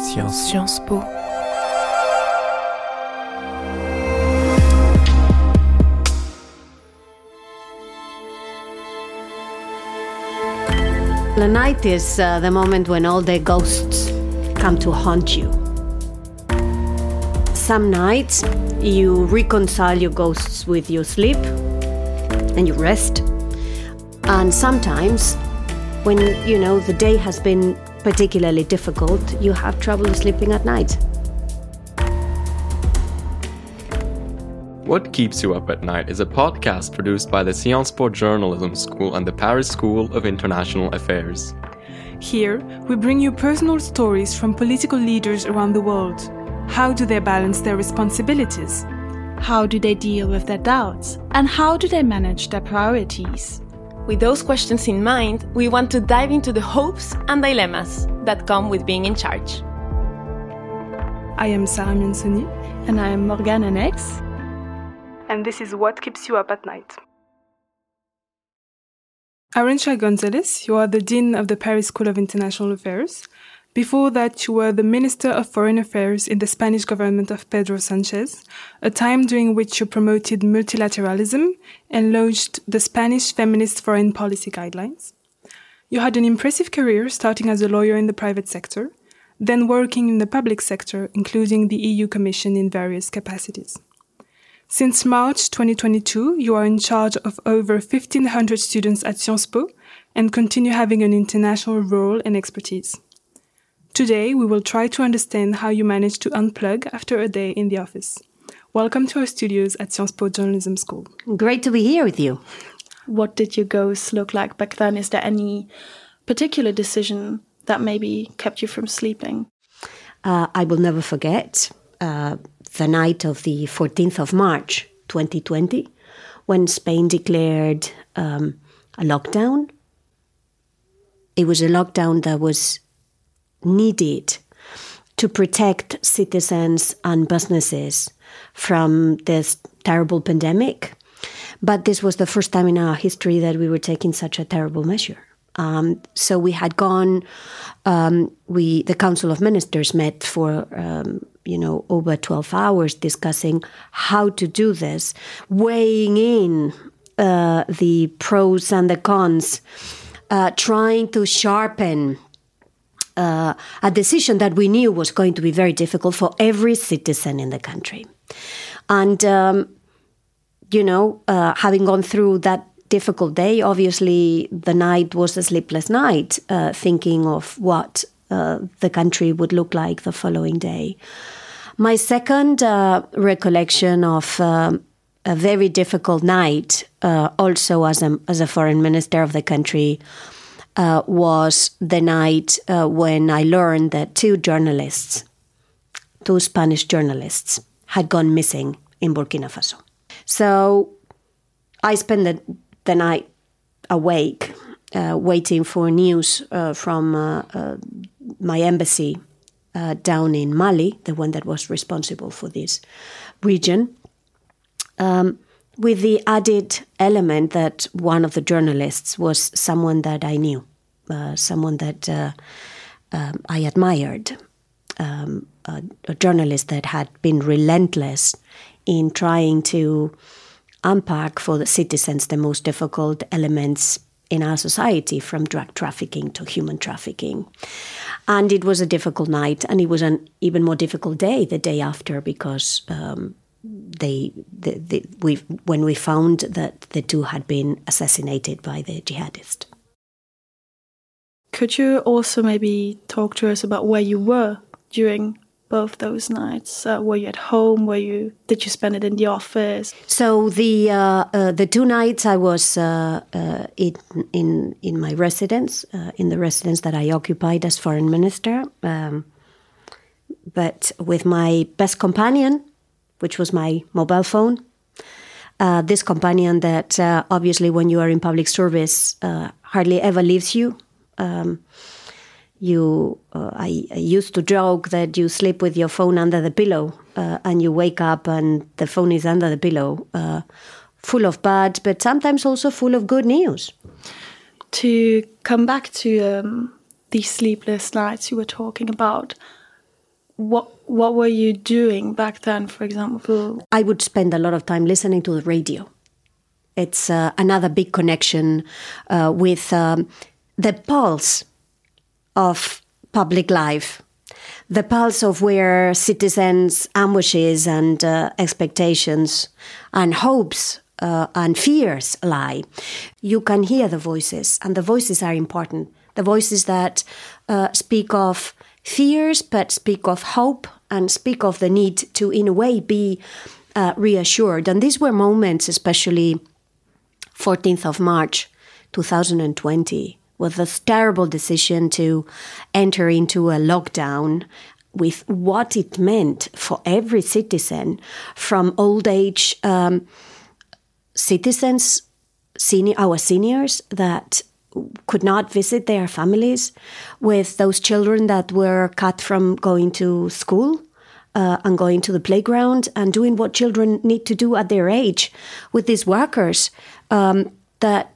Sciences. Sciences Po. The night is uh, the moment when all the ghosts come to haunt you. Some nights you reconcile your ghosts with your sleep and you rest. And sometimes, when you know the day has been particularly difficult, you have trouble sleeping at night. What Keeps You Up at Night is a podcast produced by the Sciences Po Journalism School and the Paris School of International Affairs. Here, we bring you personal stories from political leaders around the world. How do they balance their responsibilities? How do they deal with their doubts? And how do they manage their priorities? With those questions in mind, we want to dive into the hopes and dilemmas that come with being in charge. I am Sarah Miansoni. And I am Morgane Anneix. And this is What Keeps You Up at Night. Arancha Gonzalez, you are the Dean of the Paris School of International Affairs. Before that, you were the Minister of Foreign Affairs in the Spanish government of Pedro Sanchez, a time during which you promoted multilateralism and launched the Spanish Feminist Foreign Policy Guidelines. You had an impressive career starting as a lawyer in the private sector, then working in the public sector, including the EU Commission in various capacities. Since March 2022, you are in charge of over 1,500 students at Sciences Po and continue having an international role and expertise. Today, we will try to understand how you manage to unplug after a day in the office. Welcome to our studios at Sciences Po Journalism School. Great to be here with you. What did your goals look like back then? Is there any particular decision that maybe kept you from sleeping? Uh, I will never forget uh, the night of the 14th of March 2020 when Spain declared um, a lockdown. It was a lockdown that was needed to protect citizens and businesses from this terrible pandemic. But this was the first time in our history that we were taking such a terrible measure. Um, so we had gone. Um, we the Council of Ministers met for um, you know over twelve hours discussing how to do this, weighing in uh, the pros and the cons, uh, trying to sharpen uh, a decision that we knew was going to be very difficult for every citizen in the country. And, um, you know, uh, having gone through that difficult day, obviously the night was a sleepless night, uh, thinking of what uh, the country would look like the following day. My second uh, recollection of um, a very difficult night, uh, also as a, as a foreign minister of the country, uh, was the night uh, when I learned that two journalists, two Spanish journalists, had gone missing in Burkina Faso. So I spent the, the night awake, uh, waiting for news uh, from uh, uh, my embassy down in Mali, the one that was responsible for this region. Um, with the added element that one of the journalists was someone that I knew, uh, someone that uh, um, I admired, um, a, a, journalist that had been relentless in trying to unpack for the citizens the most difficult elements in our society, from drug trafficking to human trafficking. And it was a difficult night, and it was an even more difficult day the day after because um, they, the, the, we, when we found that the two had been assassinated by the jihadist. Could you also maybe talk to us about where you were during both those nights? Uh, were you at home? Were you? Did you spend it in the office? So the uh, uh, the two nights I was uh, uh, in in in my residence, uh, in the residence that I occupied as foreign minister, um, but with my best companion, which was my mobile phone. Uh, this companion that uh, obviously, when you are in public service, uh, hardly ever leaves you. Um, you, uh, I, I, used to joke that you sleep with your phone under the pillow, uh, and you wake up and the phone is under the pillow, uh, full of bad, but sometimes also full of good news. To come back to um, these sleepless nights you were talking about, what what were you doing back then, for example? I would spend a lot of time listening to the radio. It's uh, another big connection uh, with um, the pulse of public life, the pulse of where citizens' ambushes and uh, expectations and hopes uh, and fears lie. You can hear the voices, and the voices are important. The voices that uh, speak of fears, but speak of hope and speak of the need to, in a way, be uh, reassured. And these were moments, especially 14th of March 2020, with this terrible decision to enter into a lockdown with what it meant for every citizen from old age um, citizens, senior, our seniors that could not visit their families, with those children that were cut from going to school. Uh, and going to the playground and doing what children need to do at their age, with these workers um, that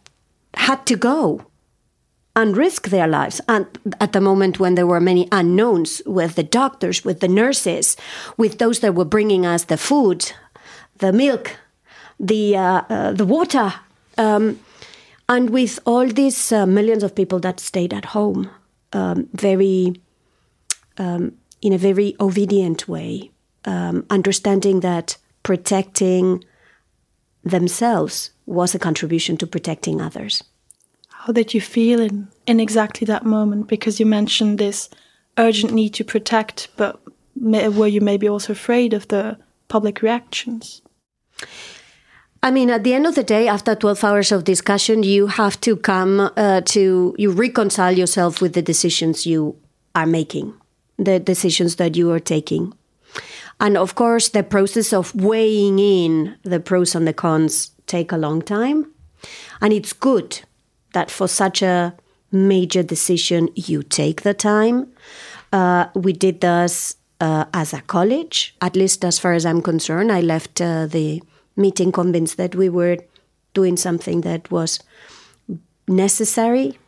had to go and risk their lives. And at the moment when there were many unknowns with the doctors, with the nurses, with those that were bringing us the food, the milk, the uh, uh, the water, um, and with all these uh, millions of people that stayed at home, um, very um, in a very obedient way, um, understanding that protecting themselves was a contribution to protecting others. How did you feel in, in exactly that moment? Because you mentioned this urgent need to protect, but were you maybe also afraid of the public reactions? I mean, at the end of the day, after 12 hours of discussion, you have to come uh, to, you reconcile yourself with the decisions you are making, the decisions that you are taking. And of course, the process of weighing in the pros and the cons take a long time. And it's good that for such a major decision, you take the time. Uh, we did this uh, as a college, at least as far as I'm concerned. I left uh, the meeting convinced that we were doing something that was necessary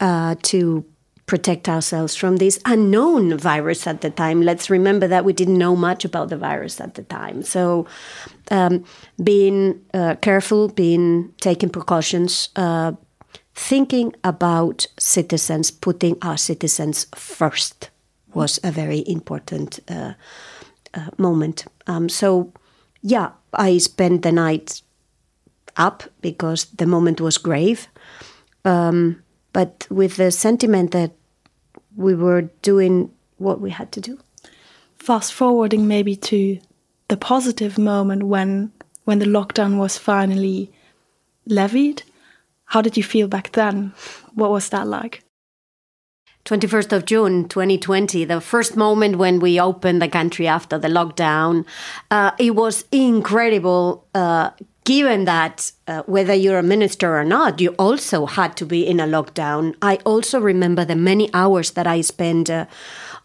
uh, to protect ourselves from this unknown virus at the time. Let's remember that we didn't know much about the virus at the time. So, um, being uh, careful, being taking precautions, uh, thinking about citizens, putting our citizens first was a very important uh, uh moment. Um, so, yeah, I spent the night up because the moment was grave, um, but with the sentiment that we were doing what we had to do. Fast forwarding maybe to the positive moment when when the lockdown was finally levied. How did you feel back then? What was that like? 21st of June 2020, the first moment when we opened the country after the lockdown. Uh, it was incredible, uh, given that uh, whether you're a minister or not, you also had to be in a lockdown. I also remember the many hours that I spent. Uh,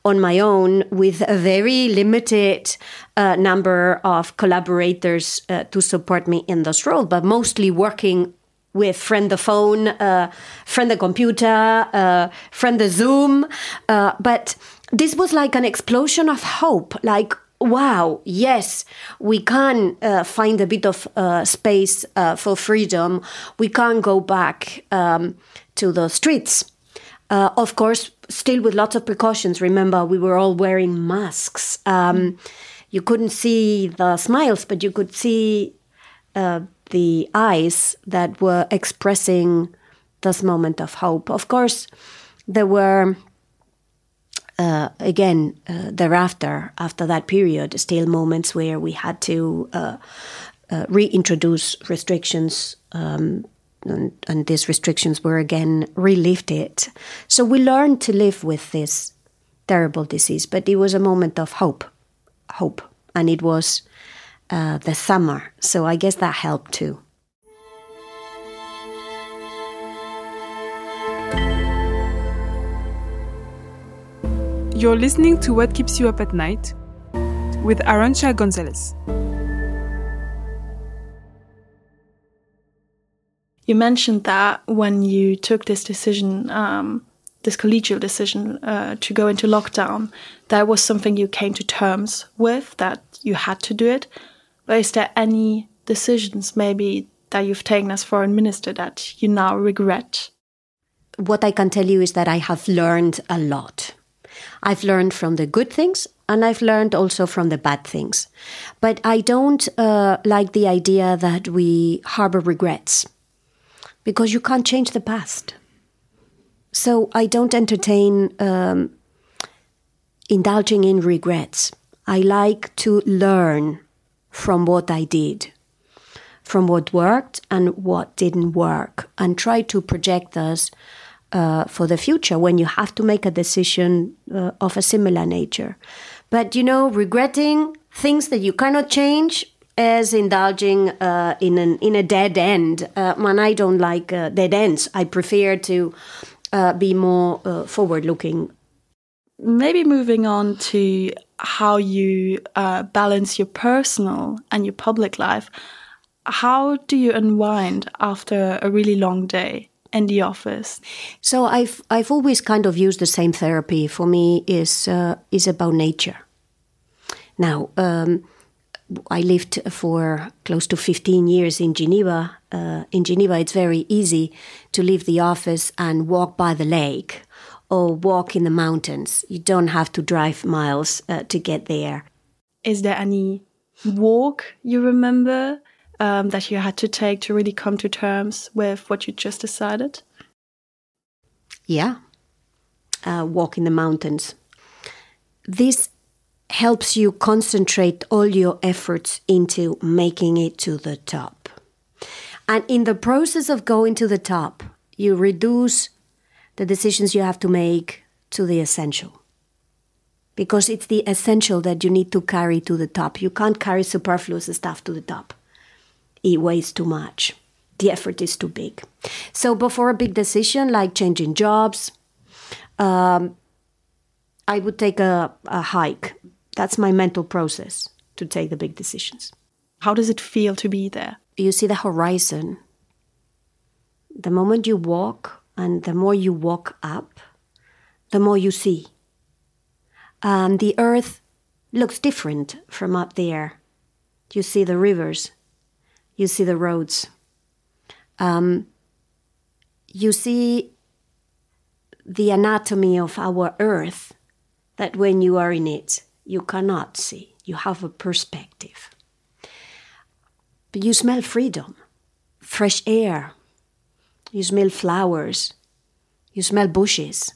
on my own, with a very limited uh, number of collaborators uh, to support me in this role, but mostly working with friend the phone, uh, friend the computer, uh, friend the Zoom. Uh, but this was like an explosion of hope. Like, wow, yes, we can uh, find a bit of uh, space uh, for freedom. We can go back um, to the streets. of course, still with lots of precautions. Remember, we were all wearing masks. Um, you couldn't see the smiles, but you could see the eyes that were expressing this moment of hope. Of course, there were, uh, again, uh, thereafter, after that period, still moments where we had to uh, uh reintroduce restrictions. Um, and, and, these restrictions were again relifted. So we learned to live with this terrible disease, but it was a moment of hope, hope, and it was uh, the summer. So I guess that helped too. You're listening to What Keeps You Up at Night with Arancha Gonzalez. You mentioned that when you took this decision, um, this collegial decision uh, to go into lockdown, that was something you came to terms with, that you had to do it. But is there any decisions maybe that you've taken as foreign minister that you now regret? What I can tell you is that I have learned a lot. I've learned from the good things and I've learned also from the bad things. But I don't uh, like the idea that we harbor regrets because you can't change the past. So I don't entertain um, indulging in regrets. I like to learn from what I did, from what worked and what didn't work, and try to project those uh, for the future when you have to make a decision uh, of a similar nature. But you know, regretting things that you cannot change is indulging uh, in an in a dead end. Uh, when I don't like uh, dead ends, I prefer to uh, be more forward looking. Maybe moving on to how you uh, balance your personal and your public life. How do you unwind after a really long day? in the office? So I've I've always kind of used the same therapy. For me, is uh, is about nature. Now, um, I lived for close to 15 years in Geneva. Uh, in Geneva, it's very easy to leave the office and walk by the lake or walk in the mountains. You don't have to drive miles uh, to get there. Is there any walk you remember um, that you had to take to really come to terms with what you just decided? Yeah, uh, walk in the mountains. This helps you concentrate all your efforts into making it to the top. And in the process of going to the top, you reduce the decisions you have to make to the essential. Because it's the essential that you need to carry to the top. You can't carry superfluous stuff to the top it weighs too much. The effort is too big. So before a big decision like changing jobs, um, I would take a, a hike. That's my mental process to take the big decisions. How does it feel to be there? You see the horizon. The moment you walk, and the more you walk up, the more you see. Um, the earth looks different from up there. You see the rivers, you see the roads. Um, you see the anatomy of our earth that when you are in it, you cannot see. You have a perspective. But you smell freedom, fresh air. You smell flowers. You smell bushes.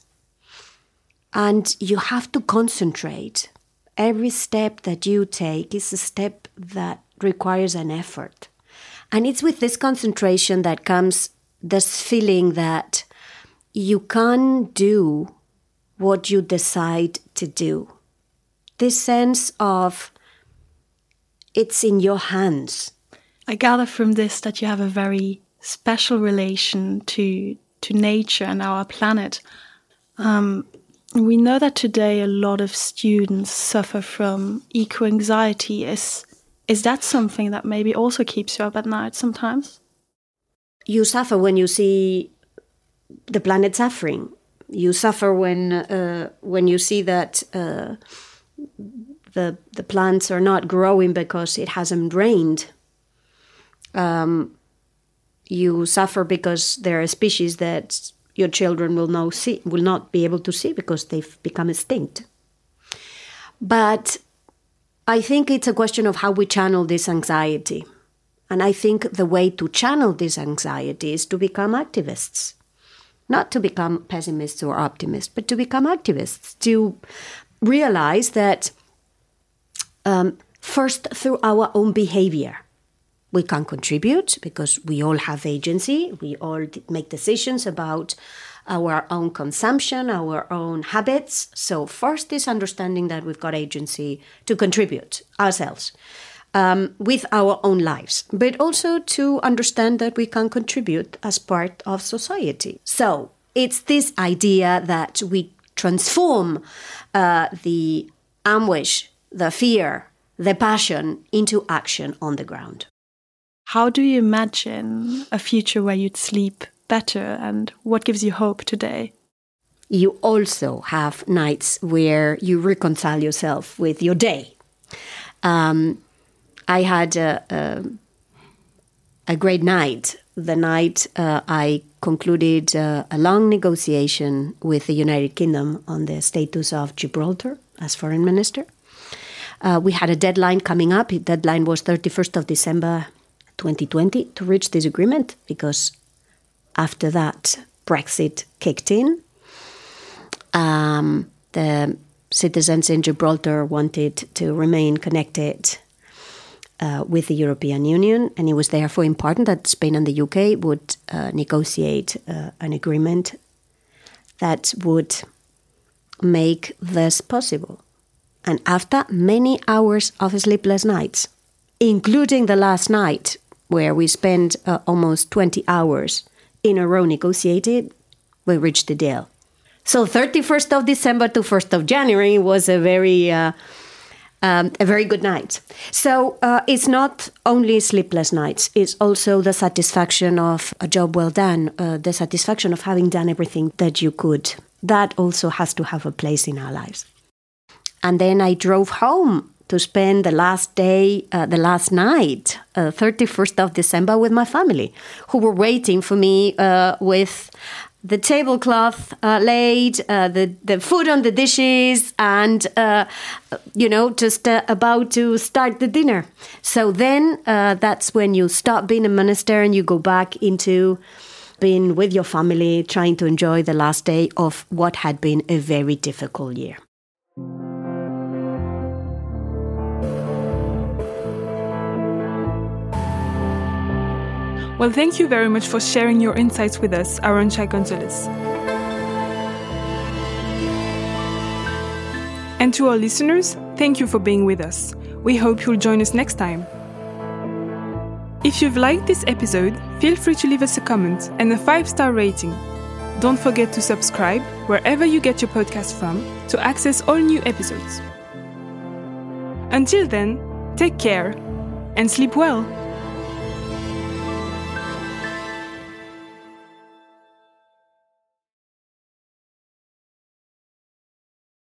And you have to concentrate. Every step that you take is a step that requires an effort. And it's with this concentration that comes this feeling that you can do what you decide to do. This sense of it's in your hands. I gather from this that you have a very special relation to to nature and our planet. Um, we know that today a lot of students suffer from eco anxiety. Is is that something that maybe also keeps you up at night sometimes? You suffer when you see the planet suffering. You suffer when uh, when you see that uh, the the plants are not growing because it hasn't rained. Um, you suffer because there are species that your children will no see will not be able to see because they've become extinct. But I think it's a question of how we channel this anxiety. And I think the way to channel this anxiety is to become activists. Not to become pessimists or optimists, but to become activists, to realize that um, first through our own behavior, we can contribute because we all have agency, we all make decisions about our own consumption, our own habits. So, first is understanding that we've got agency to contribute ourselves um, with our own lives, but also to understand that we can contribute as part of society. So, it's this idea that we transform uh, the anguish, the fear, the passion into action on the ground. How do you imagine a future where you'd sleep better and what gives you hope today? you also have nights where you reconcile yourself with your day. Um, I had a, a, a, great night the night uh, I concluded uh, a long negotiation with the United Kingdom on the status of Gibraltar as foreign minister. Uh, we had a deadline coming up. The deadline was 31st of December 2020 to reach this agreement because after that, Brexit kicked in. Um, the citizens in Gibraltar wanted to remain connected uh, with the European Union, and it was therefore important that Spain and the UK would uh, negotiate uh, an agreement that would make this possible. And after many hours of sleepless nights, including the last night where we spent uh, almost 20 hours in a row negotiated, we reached the deal. So 31st of December to 1st of January was a very uh, um, a very good night. So uh, it's not only sleepless nights, it's also the satisfaction of a job well done, uh, the satisfaction of having done everything that you could. That also has to have a place in our lives. And then I drove home to spend the last day, uh, the last night, uh, 31st of December, with my family, who were waiting for me uh, with the tablecloth uh, laid, uh, the the food on the dishes, and uh, you know just about to start the dinner. So then that's when you stop being a minister and you go back into being with your family, trying to enjoy the last day of what had been a very difficult year. Well, thank you very much for sharing your insights with us, Arancha Gonzalez. And to our listeners, thank you for being with us. We hope you'll join us next time. If you've liked this episode, feel free to leave us a comment and a five star rating. Don't forget to subscribe wherever you get your podcast from to access all new episodes. Until then, take care and sleep well.